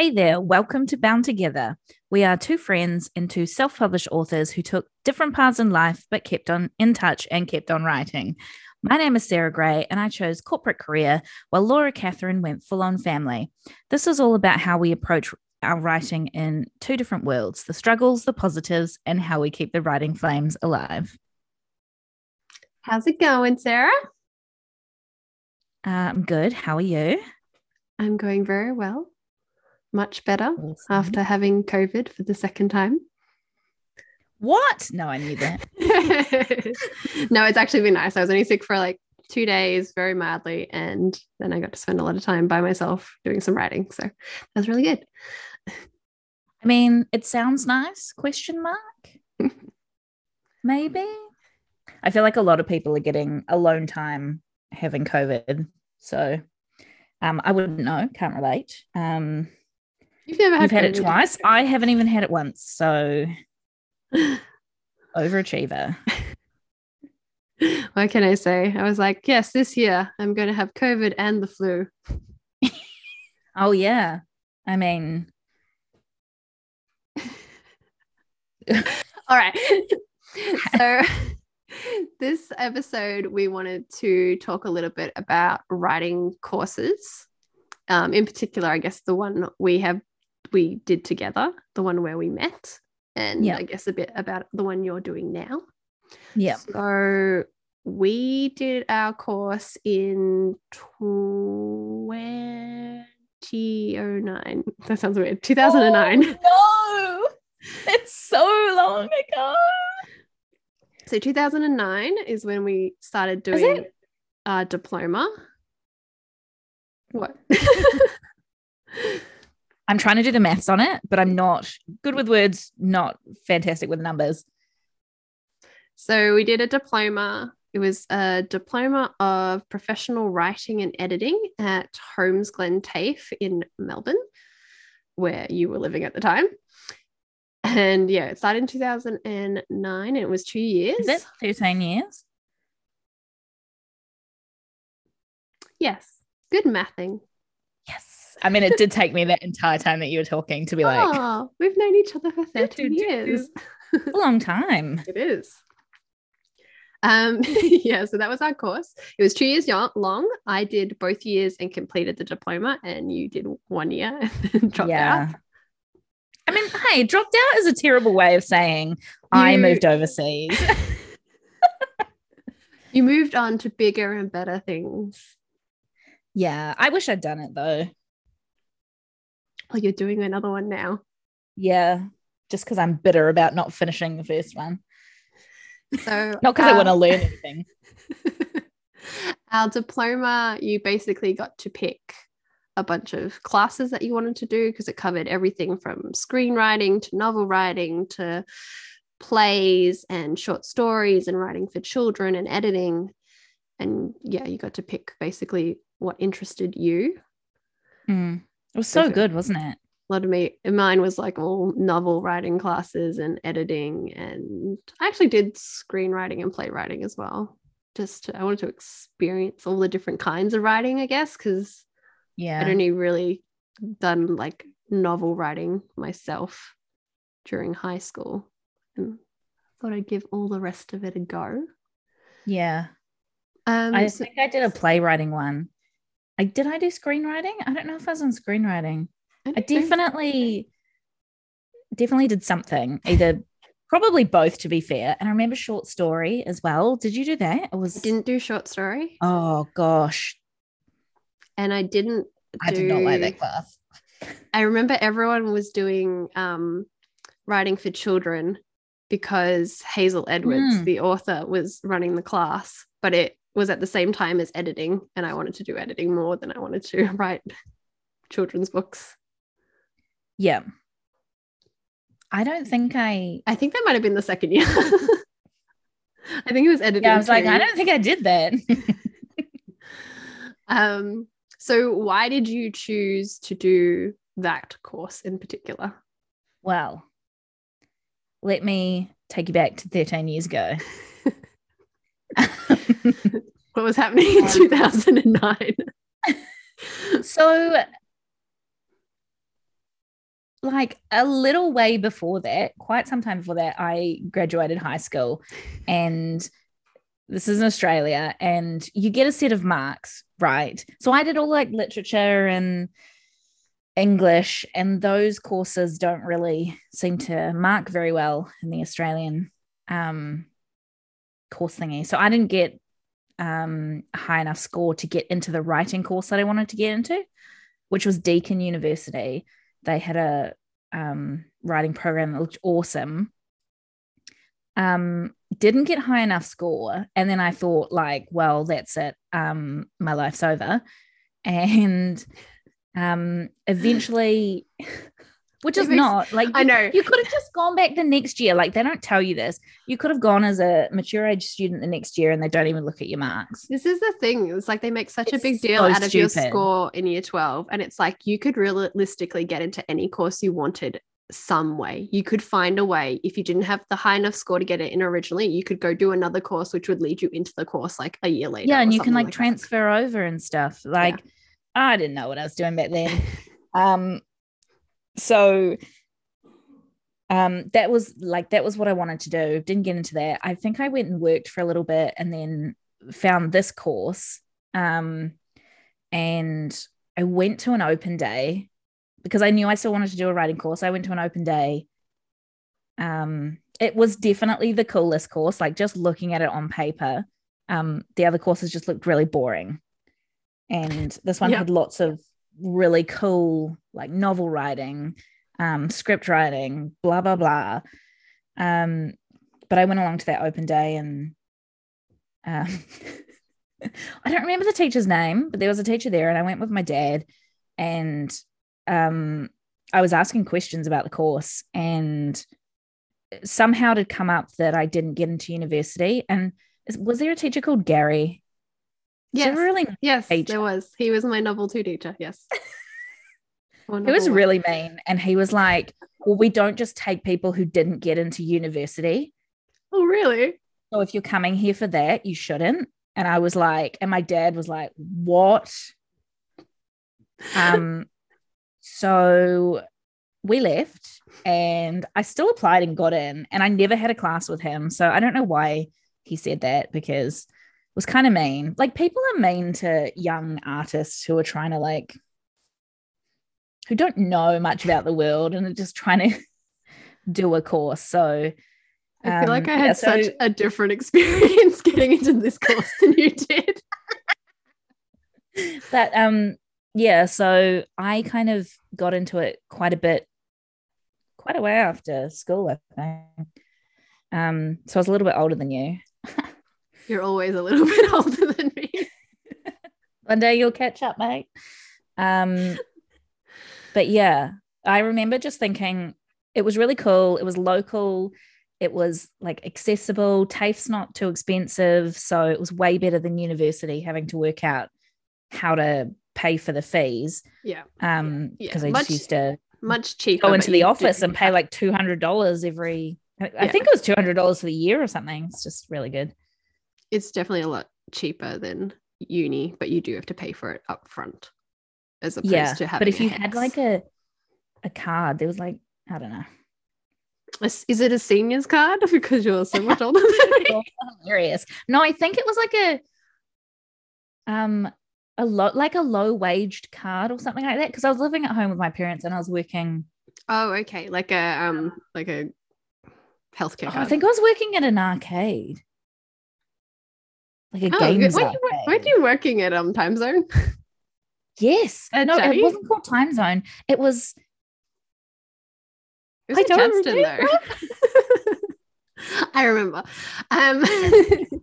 Hey there, welcome to Bound Together. We are two friends and two self published authors who took different paths in life but kept on in touch and kept on writing. My name is Sarah Gray, and I chose corporate career while Laura Catherine went full on family. This is all about how we approach our writing in two different worlds the struggles, the positives, and how we keep the writing flames alive. How's it going, Sarah? Uh, I'm good. How are you? I'm going very well. Much better Awesome. after having COVID for the second time. What? No, I knew that. no, it's actually been nice. I was only sick for like two days, very mildly, and then I got to spend a lot of time by myself doing some writing. So that was really good. I mean, it sounds nice, question mark. Maybe. I feel like a lot of people are getting alone time having COVID. So um, I wouldn't know, can't relate. Um, You've never had, you've had it twice. I haven't even had it once. So overachiever. What can I say? I was like, yes, this year I'm going to have COVID and the flu. Oh, yeah. I mean, All right. so, this episode, we wanted to talk a little bit about writing courses. Um, in particular, I guess the one we have we did together, the one where we met, and Yeah. I guess a bit about the one you're doing now. yeah. So we did our course in 2009. That sounds weird. 2009. Oh, no. It's so long ago. So 2009 is when we started doing our diploma. What? I'm trying to do the maths on it, but I'm not good with words, not fantastic with numbers. so we did a diploma. It was a diploma of professional writing and editing at Holmesglen TAFE in Melbourne, where you were living at the time. And yeah, it started in 2009 and it was two years. Is it 13 years? Yes. Good mathing. Yes. I mean, it did take me that entire time that you were talking to be like, oh, we've known each other for 13 years. a long time. It is. Um, yeah, so that was our course. It was two years long. I did both years and completed the diploma, and you did one year and dropped yeah. out. I mean, hey, dropped out is a terrible way of saying I moved overseas. You moved on to bigger and better things. Yeah. I wish I'd done it though. Oh, you're doing another one now. Yeah. Just because I'm bitter about not finishing the first one. So Not because I want to um, learn anything. Our diploma, you basically got to pick a bunch of classes that you wanted to do because it covered everything from screenwriting to novel writing to plays and short stories and writing for children and editing. And yeah, you got to pick basically what interested you. Mm. It was so good, wasn't it? A lot of me, mine was like all novel writing classes and editing. And I actually did screenwriting and playwriting as well. Just to, I wanted to experience all the different kinds of writing, I guess, because Yeah. I'd only really done like novel writing myself during high school. And thought I'd give all the rest of it a go. Yeah. Um, I so- think I did a playwriting one. I did I do screenwriting? I don't know if I was on screenwriting. I know. definitely definitely did something. Either probably both to be fair. And I remember short story as well. Did you do that? It was didn't do short story, Oh gosh. and I didn't. I did not like that class. I remember everyone was doing um, writing for children because Hazel Edwards, Mm. the author, was running the class, but it was at the same time as editing, and I wanted to do editing more than I wanted to write children's books. Yeah. I don't think I I think that might have been the second year. I think it was editing. Yeah, I was like. I don't think I did that. Um, so why did you choose to do that course in particular? well, let me take you back to 13 years ago. What was happening in Um, 2009? so like a little way before that, quite some time before that, I graduated high school and this is in Australia and you get a set of marks, right? So I did all like literature and English, and those courses don't really seem to mark very well in the Australian um, course thingy. So I didn't get um, a high enough score to get into the writing course that I wanted to get into, which was Deakin University. They had a um, writing program that looked awesome. Um, didn't get high enough score, and then I thought, like, well, that's it. Um, my life's over, and um, eventually. Which is not like I know you could have just gone back the next year. Like they don't tell you this. You could have gone as a mature age student the next year, and they don't even look at your marks. This is the thing. It's like they make such It's a big deal so out of your score in year 12. And it's like you could realistically get into any course you wanted some way. You could find a way. If you didn't have the high enough score to get it in originally, you could go do another course, which would lead you into the course like a year later. yeah, and you can like, that. transfer over and stuff. Like I didn't know what I was doing back then. um, so um, that was like that was what I wanted to do. Didn't get into that. I think I went and worked for a little bit, and then found this course. Um, and I went to an open day because I knew I still wanted to do a writing course. I went to an open day. Um, it was definitely the coolest course. Like just looking at it on paper, um, the other courses just looked really boring, and this one Yeah. had lots of really cool like novel writing, um, script writing, blah blah blah. Um, but I went along to that open day and um, I don't remember the teacher's name, but there was a teacher there, and I went with my dad, and um, I was asking questions about the course, and somehow it had come up that I didn't get into university. And was there a teacher called Gary? Yes. really Yes, teacher. there was. He was my novel two teacher. Yes. It was really mean. And he was like, Well, we don't just take people who didn't get into university. Oh, really? So if you're coming here for that, you shouldn't. And I was like, and my dad was like, What? Um, so we left and I still applied and got in, and I never had a class with him. So I don't know why he said that because was kind of mean. Like people are mean to young artists who are trying to like who don't know much about the world and are just trying to do a course. So I feel like um, I had yeah, so- such a different experience getting into this course than you did. but um yeah so i kind of got into it quite a bit quite a way after school i think um so i was a little bit older than you You're always a little bit older than me. one day you'll catch up mate um but yeah i remember just thinking it was really cool it was local it was like accessible tafe's not too expensive so it was way better than university having to work out how to pay for the fees Yeah. um Yeah. because i Much just used to Much cheaper. go into the office and pay like two hundred dollars every. I I think it was two hundred dollars for the year or something. It's just really good. It's definitely a lot cheaper than uni, but you do have to pay for it up front as opposed yeah, to having but if you had like a a card, there was like I don't know. Is it a seniors card because you're so much older than me? Hilarious. No, I think it was like a um a lot like a low waged card or something like that because I was living at home with my parents and I was working. Oh, okay. Like a um like a healthcare oh, I think I was working at an arcade, like a Oh, games weren't you, weren't you working at um Timezone? Yes, At no, it wasn't called Timezone. It was It was I don't though. I remember. Um,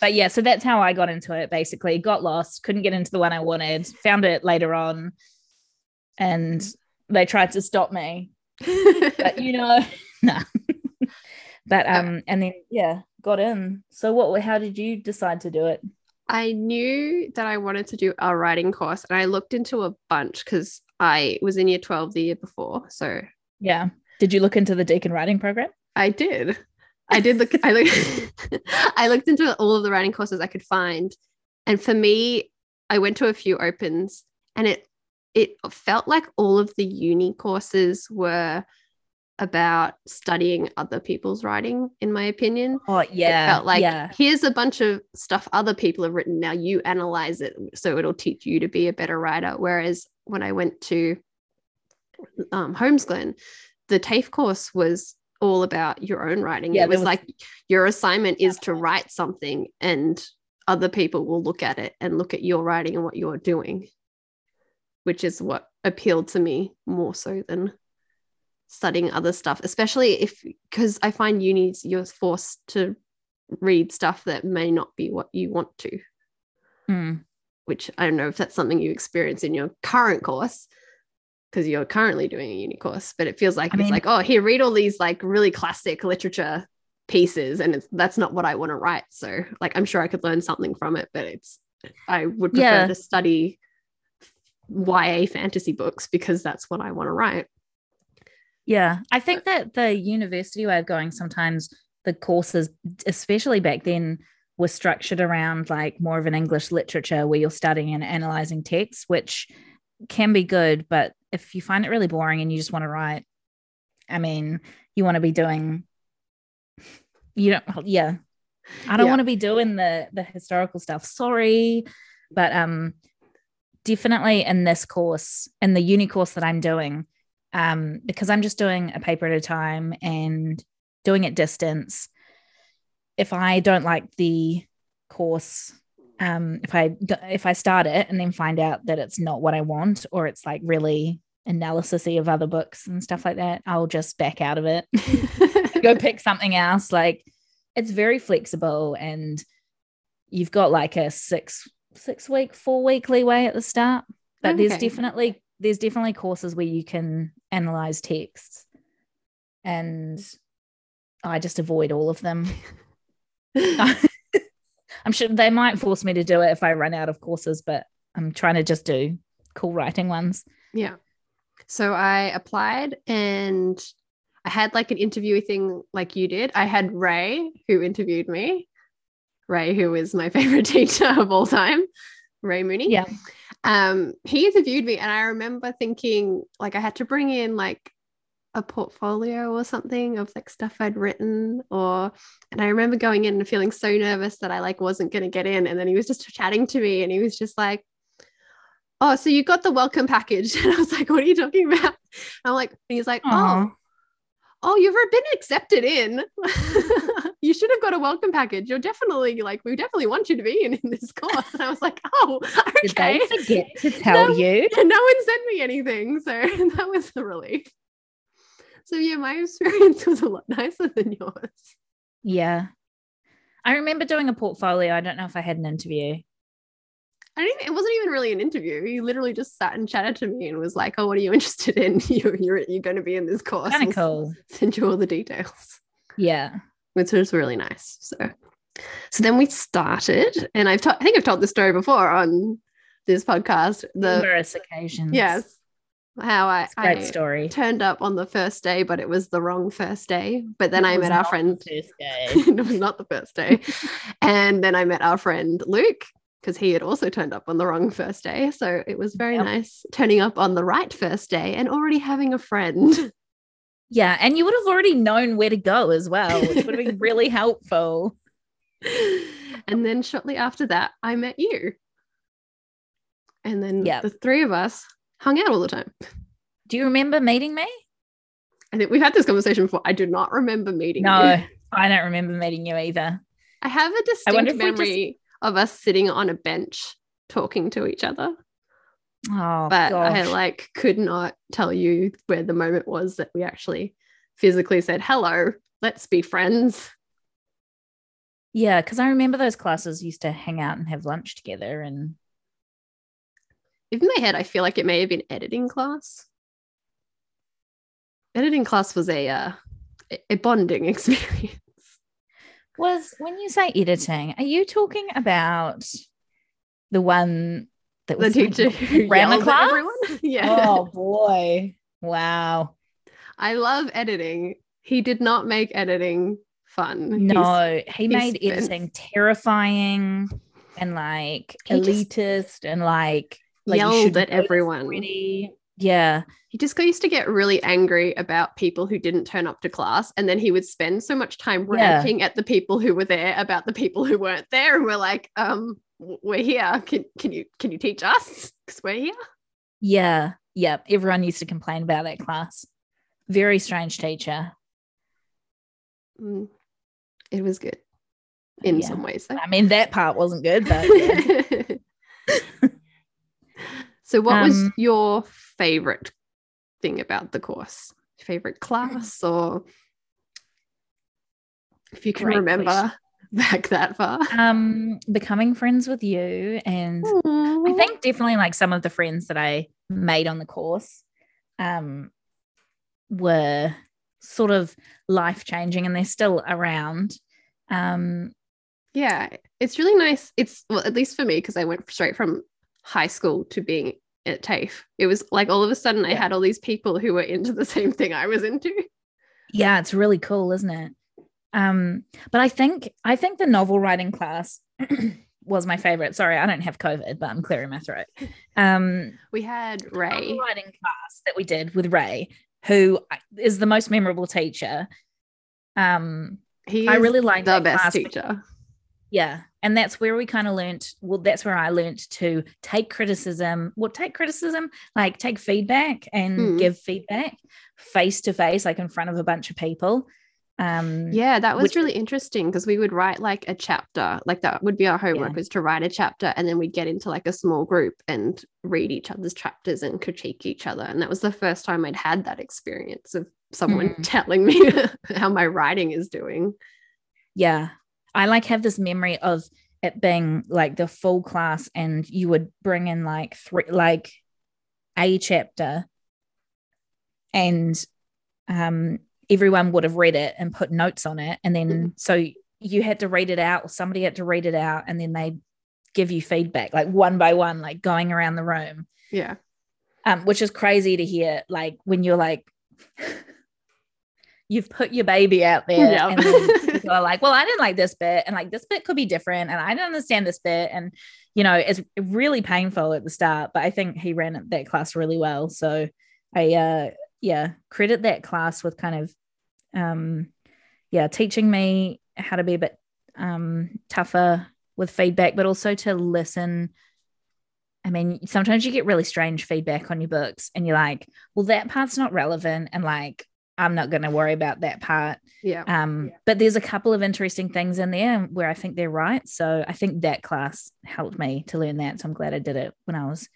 but yeah, so that's how I got into it basically. Got lost, couldn't get into the one I wanted, found it later on, and they tried to stop me. But you know, nah. But um, and then yeah, got in. So what how did you decide to do it? I knew that I wanted to do a writing course, and I looked into a bunch because I was in year 12 the year before. So Yeah. Did you look into the Deakin writing program? I did. I did look. I looked. I looked into all of the writing courses I could find, and for me, I went to a few opens, and it it felt like all of the uni courses were about studying other people's writing, in my opinion. Oh, yeah. It felt like yeah. here's a bunch of stuff other people have written. Now you analyze it so it'll teach you to be a better writer. Whereas when I went to um, Holmesglen, the TAFE course was all about your own writing. Yeah, it was, was- like your assignment is to write something and other people will look at it and look at your writing and what you're doing, which is what appealed to me more so than studying other stuff, especially if because I find unis you're forced to read stuff that may not be what you want to, Mm. which I don't know if that's something you experience in your current course because you're currently doing a uni course, but it feels like I it's mean- like, oh, here, read all these like really classic literature pieces, and it's that's not what I want to write. So, like, I'm sure I could learn something from it, but it's I would prefer Yeah. to study YA fantasy books because that's what I want to write. Yeah, I think that the university way of going sometimes the courses, especially back then, were structured around like more of an English literature where you're studying and analyzing texts, which can be good. But if you find it really boring and you just want to write, I mean, you want to be doing, you don't, yeah. I don't Yeah. want to be doing the the historical stuff. Sorry, but um, definitely in this course, in the uni course that I'm doing, um, because I'm just doing a paper at a time and doing it distance. If I don't like the course, um, if I if I start it and then find out that it's not what I want, or it's like really analysisy of other books and stuff like that, I'll just back out of it, go pick something else. Like it's very flexible, and you've got like a six six week, four week leeway at the start. But there's definitely there's definitely courses where you can analyze texts, and I just avoid all of them. I'm sure they might force me to do it if I run out of courses, but I'm trying to just do cool writing ones. Yeah. So I applied and I had like an interview thing like you did. I had Ray who interviewed me. Ray, who is my favorite teacher of all time, Ray Mooney. Yeah. Um, he interviewed me and I remember thinking like I had to bring in like a portfolio or something of like stuff I'd written or and I remember going in and feeling so nervous that I like wasn't going to get in and then he was just chatting to me and he was just like oh so you got the welcome package. And I was like what are you talking about? I'm like and he's like Aw. oh oh you've been accepted in you should have got a welcome package you're definitely like we definitely want you to be in, in this course and I was like oh okay. Did they forget to tell No. you? no one sent me anything. So that was a relief. So yeah, my experience was a lot nicer than yours. Yeah. I remember doing a portfolio. I don't know if I had an interview. I don't even, it wasn't even really an interview. He literally just sat and chatted to me and was like, "Oh, what are you interested in? You're you're, you're going to be in this course. Kind of cool. Send you all the details." Yeah. Which was really nice. So, so then we started, and I've ta- I think I've told this story before on this podcast. The Numerous occasions. yes, how I, great I story. turned up on the first day, but it was the wrong first day. But then It I met our friend. the first day. it was not the first day, and then I met our friend Luke because he had also turned up on the wrong first day. So it was very Yep. nice turning up on the right first day and already having a friend. Yeah. And you would have already known where to go as well, which would have been really helpful. and then shortly after that, I met you. And then Yep. the three of us hung out all the time. Do you remember meeting me? I think we've had this conversation before. I do not remember meeting No, you. I don't remember meeting you either. I have a distinct we just- memory of us sitting on a bench talking to each other, Oh, but I like could not tell you where the moment was that we actually physically said, hello, let's be friends. yeah, because I remember those classes used to hang out and have lunch together. And In my head, I feel like it may have been editing class. Editing class was a uh, a bonding experience. was when you say editing, are you talking about the one that The was like, teacher who ran the class? everyone. Yeah. Oh boy. Wow. I love editing. He did not make editing fun. He's- No, he made editing terrifying and like He elitist and like Like, Yelled at everyone. already. Yeah. He just got- used to get really angry about people who didn't turn up to class. And then he would spend so much time Yeah. ranting at the people who were there about the people who weren't there. And we're like, um, we're here. Can can you can you teach us? Because we're here. Yeah. yeah. Everyone used to complain about that class. Very strange teacher. Mm. It was good in Yeah. some ways. though. I mean, that part wasn't good, but yeah. so what was Um, your favorite thing about the course? Favorite class or if you can remember question. back that far? um, becoming friends with you and I think definitely like some of the friends that I made on the course um, were sort of life changing and they're still around. Um, Yeah, it's really nice. It's well, at least for me, because I went straight from high school to being at TAFE. It was like all of a sudden I had all these people who were into the same thing I was into. yeah, it's really cool, isn't it? Um, but I think I think the novel writing class was my favorite. Sorry, I don't have COVID, but I'm clearing my throat. Um, We had novel Ray. writing class that we did with Ray, who is the most memorable teacher. Um, He I really liked the best teacher. Yeah. And that's where we kind of learned. Well, that's where I learned to take criticism. Well, take criticism, like take feedback and Hmm. give feedback face to face, like in front of a bunch of people. Um, Yeah, that was Which- really interesting because we would write like a chapter, like that would be our homework Yeah. was to write a chapter and then we'd get into like a small group and read each other's chapters and critique each other. And that was the first time I'd had that experience of someone Mm. telling me how my writing is doing. yeah. I like have this memory of it being like the full class, and you would bring in like three, like a chapter, and um, everyone would have read it and put notes on it, and then Mhm. so you had to read it out, or somebody had to read it out, and then they'd give you feedback like one by one, like going around the room, Yeah. um, which is crazy to hear. Like when you're like. You've put your baby out there, Yeah. and people are like, well, I didn't like this bit, and like this bit could be different, and I didn't understand this bit, and you know, it's really painful at the start, but I think he ran that class really well. So I, uh, yeah, credit that class with kind of, um, yeah, teaching me how to be a bit um tougher with feedback, but also to listen. I mean, sometimes you get really strange feedback on your books, and you're like, well, that part's not relevant, and like, I'm not going to worry about that part. Yeah. Um, but there's a couple of interesting things in there where I think they're right. So I think that class helped me to learn that. So I'm glad I did it when I was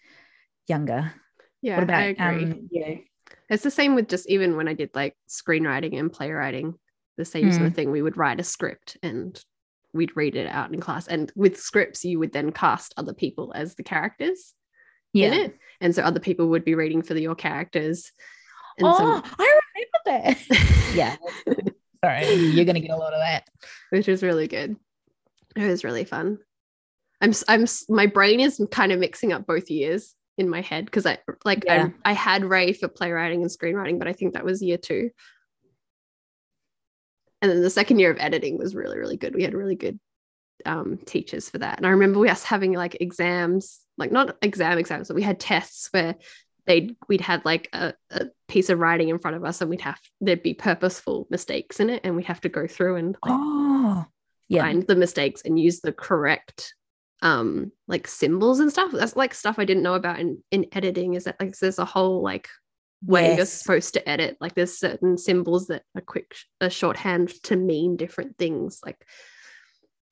younger. Yeah. what about I agree. um you? It's the same with just even when I did like screenwriting and playwriting, the same sort of mm. thing. We would write a script and we'd read it out in class. And with scripts, you would then cast other people as the characters Yeah. in it. And so other people would be reading for the, your characters. And Oh, so, I remember that. yeah. Sorry, you're gonna get a lot of that. which was really good. It was really fun. I'm, I'm, my brain is kind of mixing up both years in my head because I like Yeah. I, I had Ray for playwriting and screenwriting, but I think that was year two. And then the second year of editing was really, really good. We had really good um, teachers for that. And I remember we us having like exams, like not exam exams, but we had tests where they'd we'd had like a, a piece of writing in front of us and we'd have there'd be purposeful mistakes in it and we'd have to go through and like, Oh, yeah. find the mistakes and use the correct um like symbols and stuff. That's like stuff i didn't know about in in editing is that like there's a whole like way you're supposed to edit. Like there's certain symbols that are quick a shorthand to mean different things like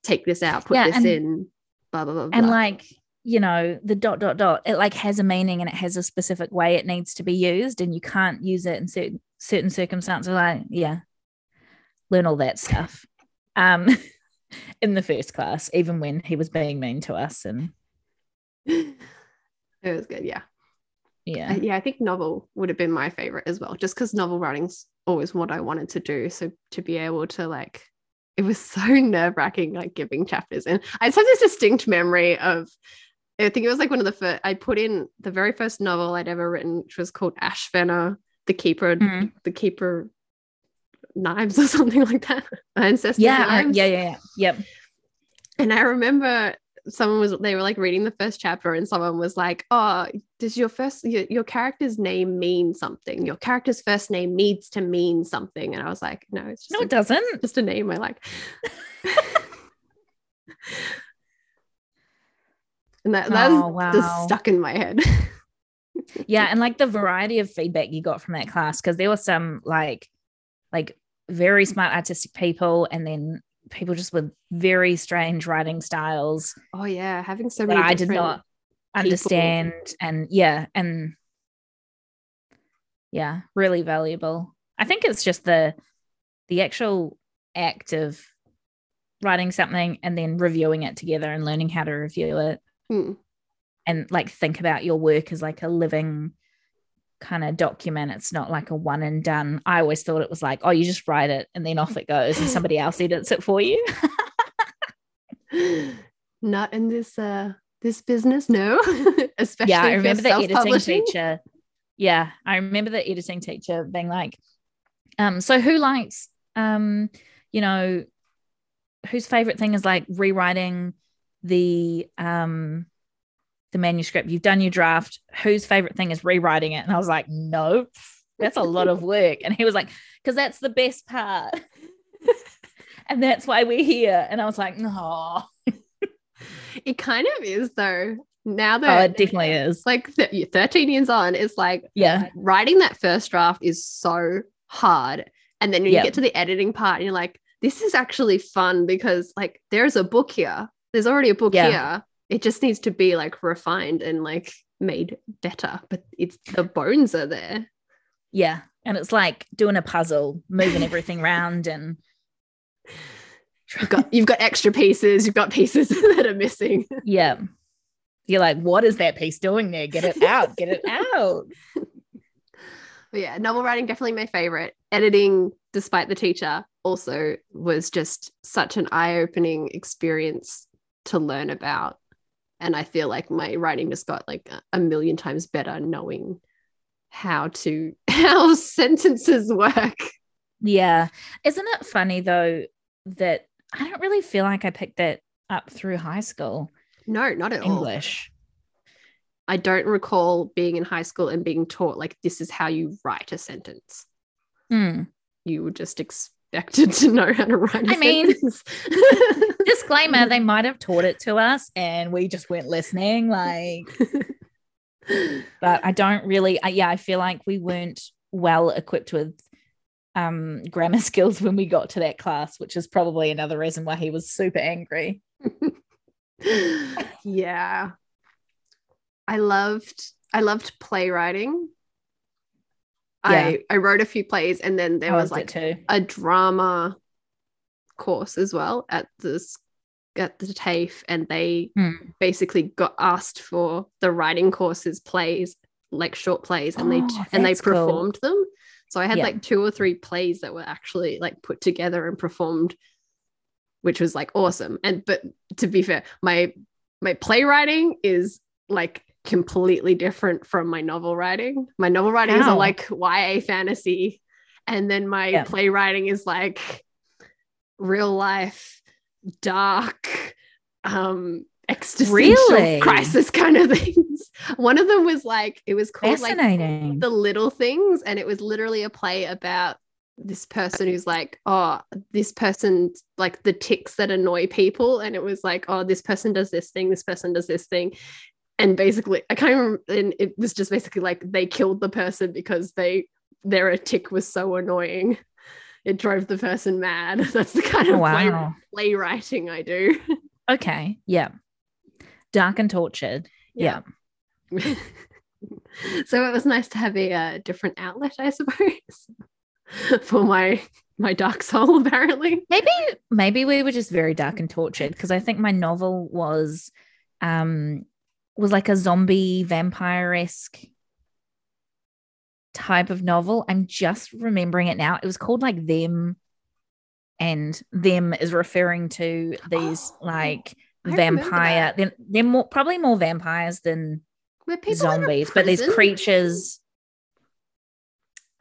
take this out put Yeah, this and- in blah blah blah, and blah. like you know the dot dot dot it like has a meaning and it has a specific way it needs to be used and you can't use it in certain certain circumstances. Like yeah learn all that stuff. Um in the first class even when he was being mean to us and it was good yeah. Yeah. Yeah i think novel would have been my favorite as well just because novel writing's always what i wanted to do. So to be able to like it was so nerve-wracking like giving chapters and i just have this distinct memory of i think it was like one of the first i put in the very first novel i'd ever written which was called ash Venner, the keeper Mhm. the keeper knives or something like that ancestor yeah knives. yeah yeah yeah. Yep. And I remember someone was they were like reading the first chapter and someone was like oh does your first your, your character's name mean something? Your character's first name needs to mean something. And i was like no it's just No, a, it doesn't. just a name i like. And that that Oh, was just stuck in my head. Yeah, and like the variety of feedback you got from that class, because there were some like like very smart artistic people, and then people just with very strange writing styles oh yeah having so many I did not understand. And yeah, and yeah, really valuable. I think it's just the the actual act of writing something and then reviewing it together and learning how to review it Hmm. and like think about your work as like a living kind of document. It's not like a one and done. I always thought it was like, oh, you just write it and then off it goes and somebody else edits it for you. not in this uh this business no especially yeah, I remember the editing teacher. Yeah, I remember the editing teacher being like, um, so who likes um, you know, whose favorite thing is like rewriting the um the manuscript. You've done your draft. Whose favorite thing is rewriting it? And I was like, nope, that's a lot of work. And he was like, because that's the best part. and that's why we're here. And I was like, no. it kind of is though now that Oh, it definitely is. like th- 13 years on it's like Yeah. writing that first draft is so hard and then you get to the editing part and you're like this is actually fun because like there's a book here there's already a book Yeah. here it just needs to be like refined and like made better but it's the bones are there Yeah. And it's like doing a puzzle, moving everything around and you've got you've got extra pieces you've got pieces that are missing yeah. You're like, what is that piece doing there? Get it out, get it out. But yeah, novel writing definitely my favorite. Editing, despite the teacher, also was just such an eye-opening experience to learn about. And I feel like my writing just got like a- million times better knowing how to how sentences work. Yeah. Isn't it funny though that I don't really feel like I picked that up through high school No, not at all. English. I don't recall being in high school and being taught like this is how you write a sentence. Hmm. You were just expected to know how to write a I mean-. Disclaimer, they might have taught it to us and we just weren't listening. Like, but I don't really, I, yeah, I feel like we weren't well equipped with um grammar skills when we got to that class, which is probably another reason why he was super angry. yeah. I loved I loved playwriting. I I wrote a few plays and then there I was like a drama course as well at this at the TAFE and they Hmm. basically got asked for the writing courses plays like short plays and they Oh, and they that's cool. performed them so i had Yeah. like two or three plays that were actually like put together and performed which was like awesome and but to be fair my my playwriting is like completely different from my novel writing my novel writing is How? a like ya fantasy and then my Yeah. playwriting is like real life dark um existential Really? crisis kind of things. One of them was like it was called like the little things and it was literally a play about this person who's like oh this person like the ticks that annoy people and it was like oh this person does this thing this person does this thing. And basically i can't remember and it was just basically like they killed the person because they their tick was so annoying it drove the person mad that's the kind of Oh, play, playwriting i do Okay. Yeah. Dark and tortured. Yeah. so it was nice to have a uh, different outlet i suppose for my my dark soul apparently Maybe maybe we were just very dark and tortured because I think my novel was um was like a zombie vampire-esque type of novel. I'm just remembering it now. It was called like them and them is referring to these Oh, like I vampire that. they're, they're more probably more vampires than people zombies, but these creatures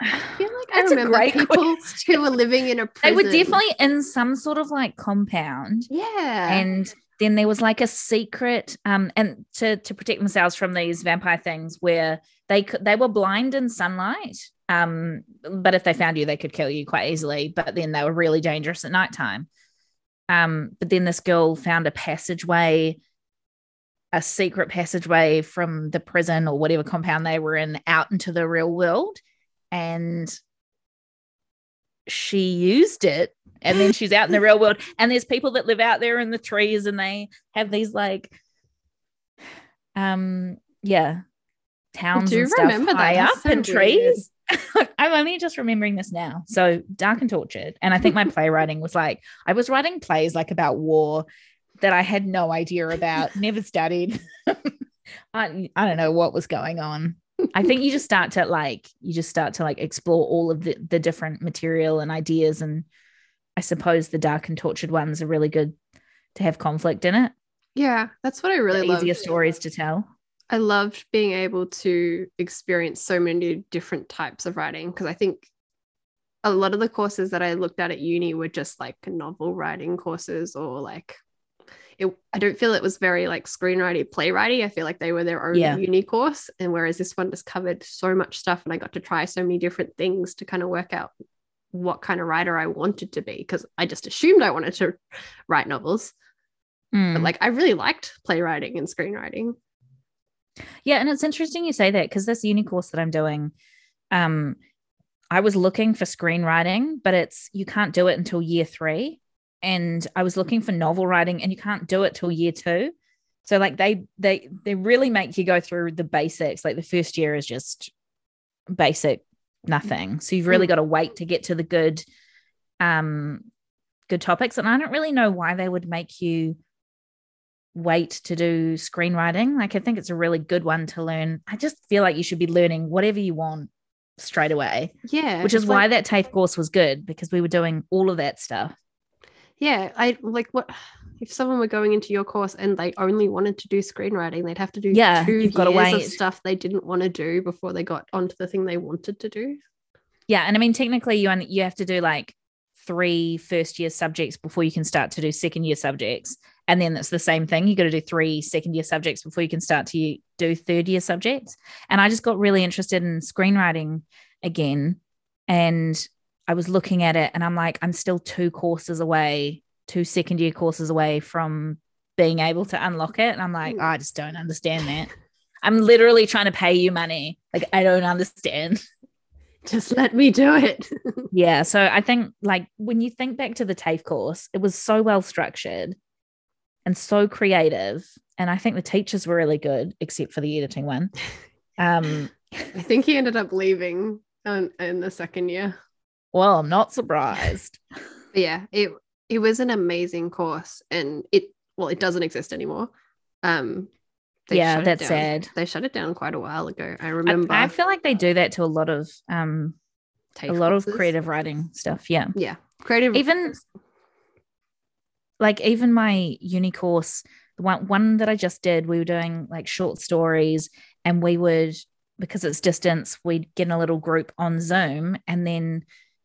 I feel like I remember people question. who were living in a they prison. were definitely in some sort of like compound yeah. and then there was like a secret um and to to protect themselves from these vampire things where they could they were blind in sunlight um but if they found you they could kill you quite easily but then they were really dangerous at nighttime. Um but then this girl found a passageway a secret passageway from the prison or whatever compound they were in out into the real world and she used it and then she's out in the real world and there's people that live out there in the trees and they have these like um yeah towns and stuff high up so in trees I'm only just remembering this now. So dark and tortured. And I think my playwriting was like, I was writing plays like about war that I had no idea about, never studied. I, I don't know what was going on. I think you just start to like you just start to like explore all of the the different material and ideas and I suppose the dark and tortured ones are really good to have conflict in it. Yeah, that's what I really love. Easier stories to tell. I loved being able to experience so many different types of writing because I think a lot of the courses that I looked at at uni were just like novel writing courses or like it, I don't feel it was very like screenwriting, playwriting. I feel like they were their own yeah. uni course. And whereas this one just covered so much stuff and I got to try so many different things to kind of work out what kind of writer I wanted to be because I just assumed I wanted to write novels. Mm. But hmm. like I really liked playwriting and screenwriting. Yeah, and it's interesting you say that because this uni course that I'm doing, um, I was looking for screenwriting, but it's you can't do it until year three and I was looking for novel writing and you can't do it till year two. So like they they they really make you go through the basics. Like the first year is just basic nothing. So you've really mm. got to wait to get to the good um good topics. And I don't really know why they would make you wait to do screenwriting. Like I think it's a really good one to learn. I just feel like you should be learning whatever you want straight away. Yeah. Which is like- why that TAFE course was good because we were doing all of that stuff yeah i like what if someone were going into your course and they only wanted to do screenwriting they'd have to do yeah two you've got to wait. of stuff they didn't want to do before they got onto the thing they wanted to do yeah and i mean technically you you have to do like three first year subjects before you can start to do second year subjects and then it's the same thing you got to do three second year subjects before you can start to do third year subjects and i just got really interested in screenwriting again and I was looking at it and I'm like, I'm still two courses away, two second year courses away from being able to unlock it. And I'm like, oh, I just don't understand that. I'm literally trying to pay you money. Like, I don't understand. Just let me do it. yeah. So I think, like, when you think back to the TAFE course, it was so well structured and so creative. And I think the teachers were really good, except for the editing one. Um, I think he ended up leaving in, in the second year. Well, I'm not surprised. yeah, it it was an amazing course, and it well, it doesn't exist anymore. Um, yeah, that's sad. They shut it down quite a while ago. I remember. I, I feel like they do that to a lot of um, a lot courses. of creative writing stuff. Yeah, yeah, creative. Even like even my uni course, the one one that I just did, we were doing like short stories, and we would because it's distance, we'd get in a little group on Zoom, and then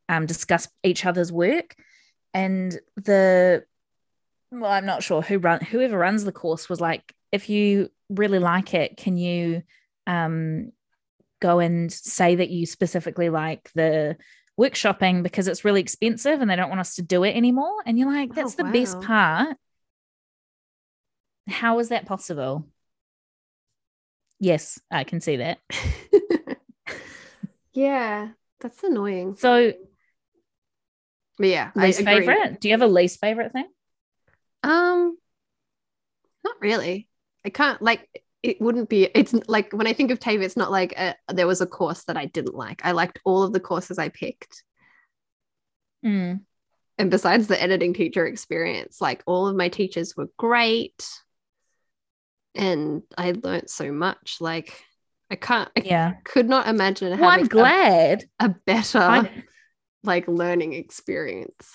um, discuss each other's work. And the well, I'm not sure who run whoever runs the course was like, if you really like it, can you um, go and say that you specifically like the workshopping because it's really expensive and they don't want us to do it anymore? And you're like, that's oh, the wow. best part. How is that possible? Yes, I can see that. yeah, that's annoying. So but yeah, least favorite. Do you have a least favorite thing? Um, not really. I can't like. It wouldn't be. It's like when I think of TAFE, it's not like a, there was a course that I didn't like. I liked all of the courses I picked. Mm. And besides the editing teacher experience, like all of my teachers were great, and I learned so much. Like I can't. I yeah. could not imagine. Well, I'm glad a, a better. I, like learning experience.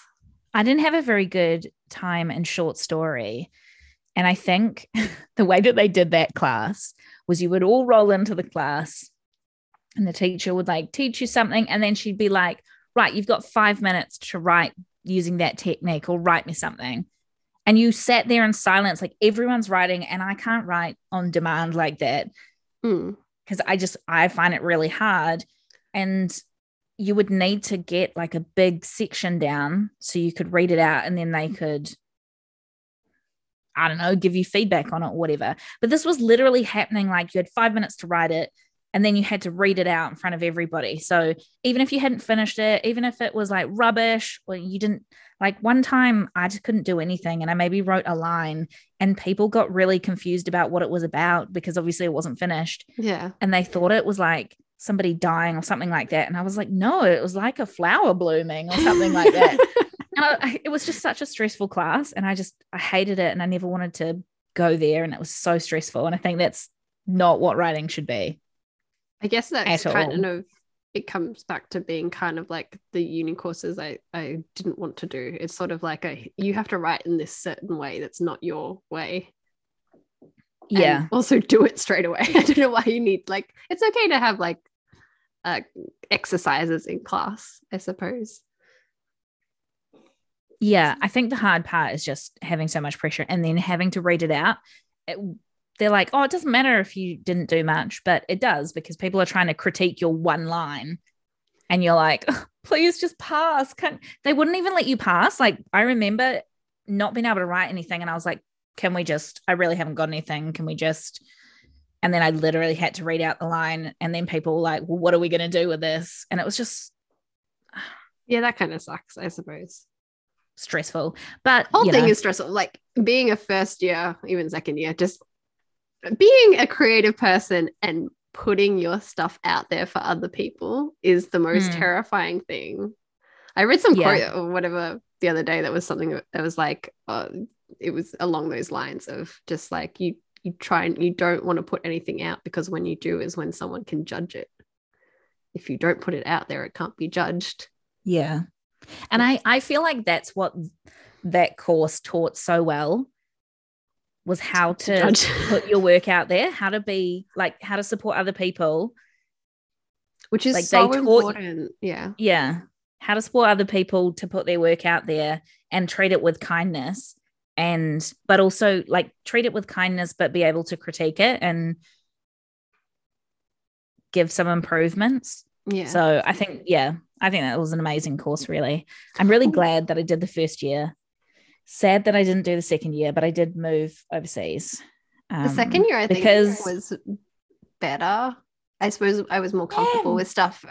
I didn't have a very good time in short story. And I think the way that they did that class was you would all roll into the class and the teacher would like teach you something. And then she'd be like, right, you've got five minutes to write using that technique or write me something. and you sat there in silence like everyone's writing and i can't write on demand like that Mm. because i just i find it really hard and you would need to get like a big section down so you could read it out and then they could i don't know give you feedback on it or whatever but this was literally happening like you had five minutes to write it and then you had to read it out in front of everybody so even if you hadn't finished it even if it was like rubbish or you didn't like one time i just couldn't do anything and i maybe wrote a line and people got really confused about what it was about because obviously it wasn't finished Yeah. and they thought it was like somebody dying or something like that. And I was like, no, it was like a flower blooming or something like that. and I, it was just such a stressful class. And I just, I hated it and I never wanted to go there. And it was so stressful. And I think that's not what writing should be. I guess that's kind all. of it comes back to being kind of like the uni courses I, I didn't want to do. It's sort of like a you have to write in this certain way that's not your way. and Yeah. also do it straight away. I don't know why you need like it's okay to have like uh exercises in class, I suppose. Yeah. I think the hard part is just having so much pressure and then having to read it out. It- they're like, oh, it doesn't matter if you didn't do much, but it does because people are trying to critique your one line. And you're like, "Ugh, please just pass. Can they wouldn't even let you pass? Like, I remember not being able to write anything. And I was like, can we just, I really haven't got anything. Can we just, and then I literally had to read out the line. And then people were like, well, what are we going to do with this? And it was just Yeah, that kind of sucks, I suppose. Stressful. But whole thing know, is stressful. Like being a first year, even second year, just being a creative person and putting your stuff out there for other people is the most Mm. terrifying thing. I read some Yeah. quote or whatever the other day that was something that was like, uh, it was along those lines of just like you you try and you don't want to put anything out because when you do is when someone can judge it. If you don't put it out there, it can't be judged. Yeah. And I, I feel like that's what that course taught so well was how To put your work out there, how to be like how to support other people. Which is Like, so they taught- important. Yeah. Yeah. How to support other people to put their work out there and treat it with kindness. And but also like treat it with kindness, but be able to critique it and give some improvements. Yeah. So I think, yeah, I think that was an amazing course, really. I'm really glad that I did the first year. Sad that I didn't do the second year, but I did move overseas. The Um, second year, I think, because- was better. I suppose I was more comfortable Yeah. with stuff,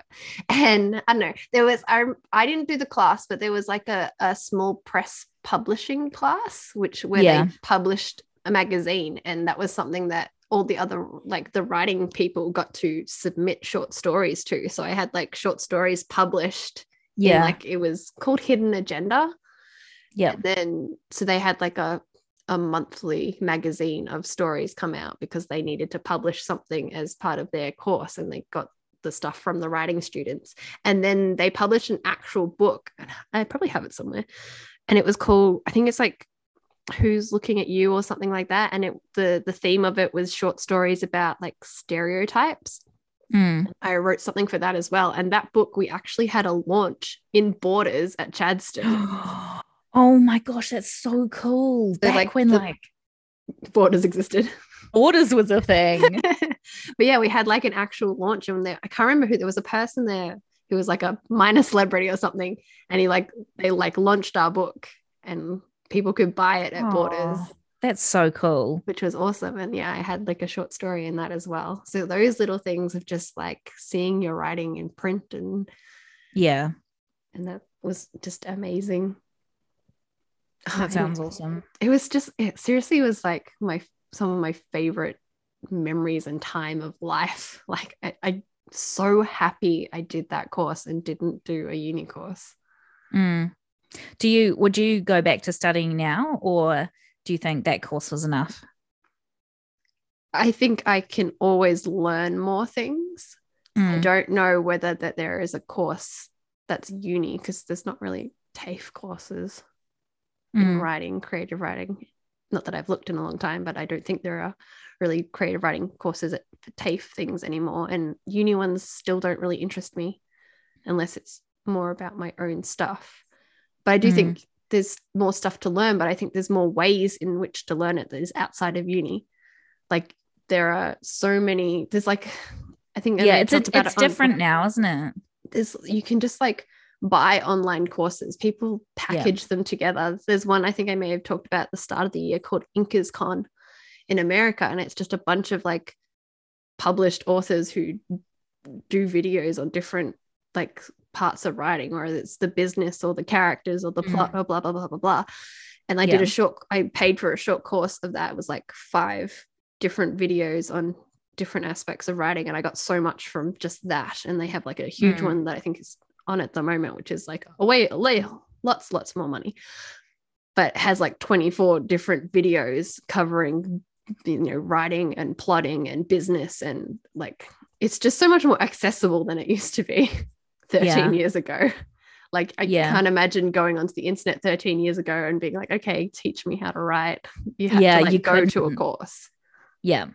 and I don't know. There was I I didn't do the class, but there was like a, a small press publishing class, which where Yeah. they published a magazine, and that was something that all the other like the writing people got to submit short stories to. So I had like short stories published. in, Yeah. like it was called Hidden Agenda. yeah. And then so they had like a a monthly magazine of stories come out because they needed to publish something as part of their course and they got the stuff from the writing students and then they published an actual book and i probably have it somewhere and it was called i think it's like who's looking at you or something like that and it the the theme of it was short stories about like stereotypes Mm. i wrote something for that as well and that book we actually had a launch in borders at Chadstone oh my gosh, that's so cool. They're Back like when like borders existed borders was a thing. but yeah, we had like an actual launch, and there I can't remember who there was a person there who was like a minor celebrity or something, and he like they like launched our book, and people could buy it at Borders, That's so cool. which was awesome. And yeah, I had like a short story in that as well. So those little things of just like seeing your writing in print and Yeah. and that was just amazing. That sounds awesome. it was just it seriously was like my some of my favorite memories and time of life like I, I so happy i did that course and didn't do a uni course Mm. Do you would you go back to studying now or do you think that course was enough? i think i can always learn more things i Mm. don't know whether that there is a course that's uni because there's not really tafe courses in Mm. writing creative writing not that i've looked in a long time but i don't think there are really creative writing courses at tafe things anymore and uni ones still don't really interest me unless it's more about my own stuff but i do Mm. think there's more stuff to learn, but I think there's more ways in which to learn it that is outside of uni. Like there are so many, there's like, I think yeah, it's, a, it's it different on, now, isn't it? There's, you can just like buy online courses. People package yeah. them together. There's one I think I may have talked about at the start of the year called Incas Con in America. And it's just a bunch of like published authors who do videos on different like parts of writing, or it's the business or the characters or the mm. plot or blah blah blah blah blah. And I yeah. did a short, I paid for a short course of that. It was like five different videos on different aspects of writing. And I got so much from just that. And they have like a huge mm. one that I think is on at the moment, which is like a way, lots, lots more money, but has like 24 different videos covering, you know, writing and plotting and business. And like, it's just so much more accessible than it used to be. 13 yeah. years ago. Like I yeah. can't imagine going onto the internet 13 years ago and being like, okay, teach me how to write. You have yeah, to like you go couldn't. to a course. Yeah.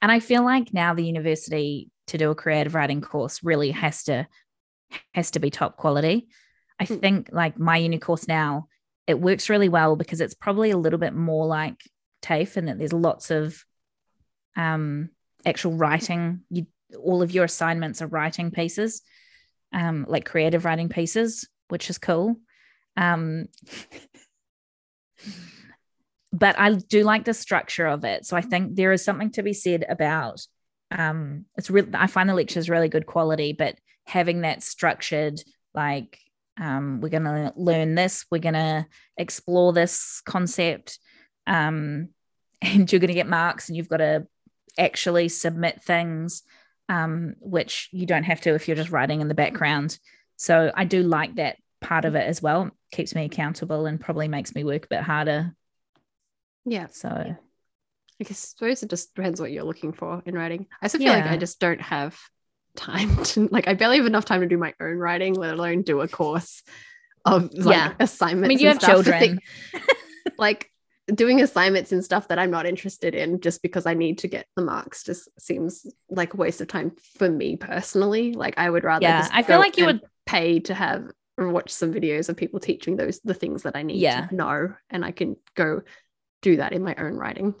And I feel like now the university to do a creative writing course really has to has to be top quality. I mm. think like my uni course now, it works really well because it's probably a little bit more like TAFE and that there's lots of um actual writing. You all of your assignments are writing pieces um, like creative writing pieces, which is cool. Um, but I do like the structure of it. So I think there is something to be said about um, it's really I find the lectures really good quality, but having that structured, like um, we're going to learn this, we're going to explore this concept, um, and you're going to get marks, and you've got to actually submit things um, which you don't have to if you're just writing in the background. So I do like that part of it as well. Keeps me accountable and probably makes me work a bit harder. Yeah. So I guess suppose it just depends what you're looking for in writing. I still feel yeah. like I just don't have time to like I barely have enough time to do my own writing, let alone do a course of like yeah. assignments. I mean, you have children. like doing assignments and stuff that I'm not interested in just because I need to get the marks just seems like a waste of time for me personally. Like I would rather yeah, I feel like you would pay to have or watch some videos of people teaching those the things that I need yeah. to know and I can go do that in my own writing.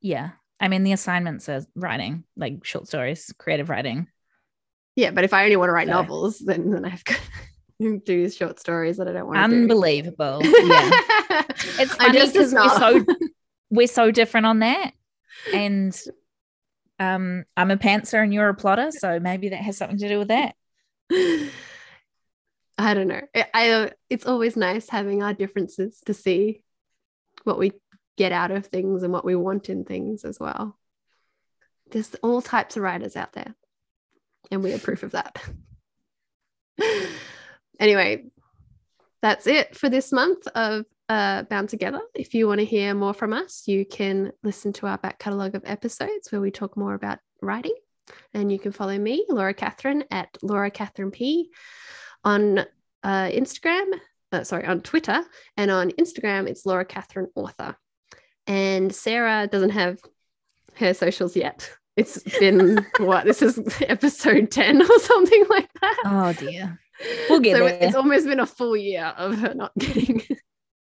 Yeah. I mean the assignments are writing, like short stories, creative writing. Yeah, but if I only want to write so. novels, then then I've got do short stories that I don't want Unbelievable. Do. Yeah. it's funny because we're so we're so different on that. And um I'm a pantser and you're a plotter, so maybe that has something to do with that. I don't know. I, I it's always nice having our differences to see what we get out of things and what we want in things as well. There's all types of writers out there, and we are proof of that anyway, that's it for this month of uh, Bound Together. If you want to hear more from us, you can listen to our back catalogue of episodes where we talk more about writing. And you can follow me, Laura Catherine, at Laura Catherine P on uh, Instagram, uh, sorry, on Twitter. And on Instagram, it's Laura Catherine Author. And Sarah doesn't have her socials yet. It's been what? This is episode 10 or something like that. Oh, dear. We'll get so there. It's almost been a full year of her not getting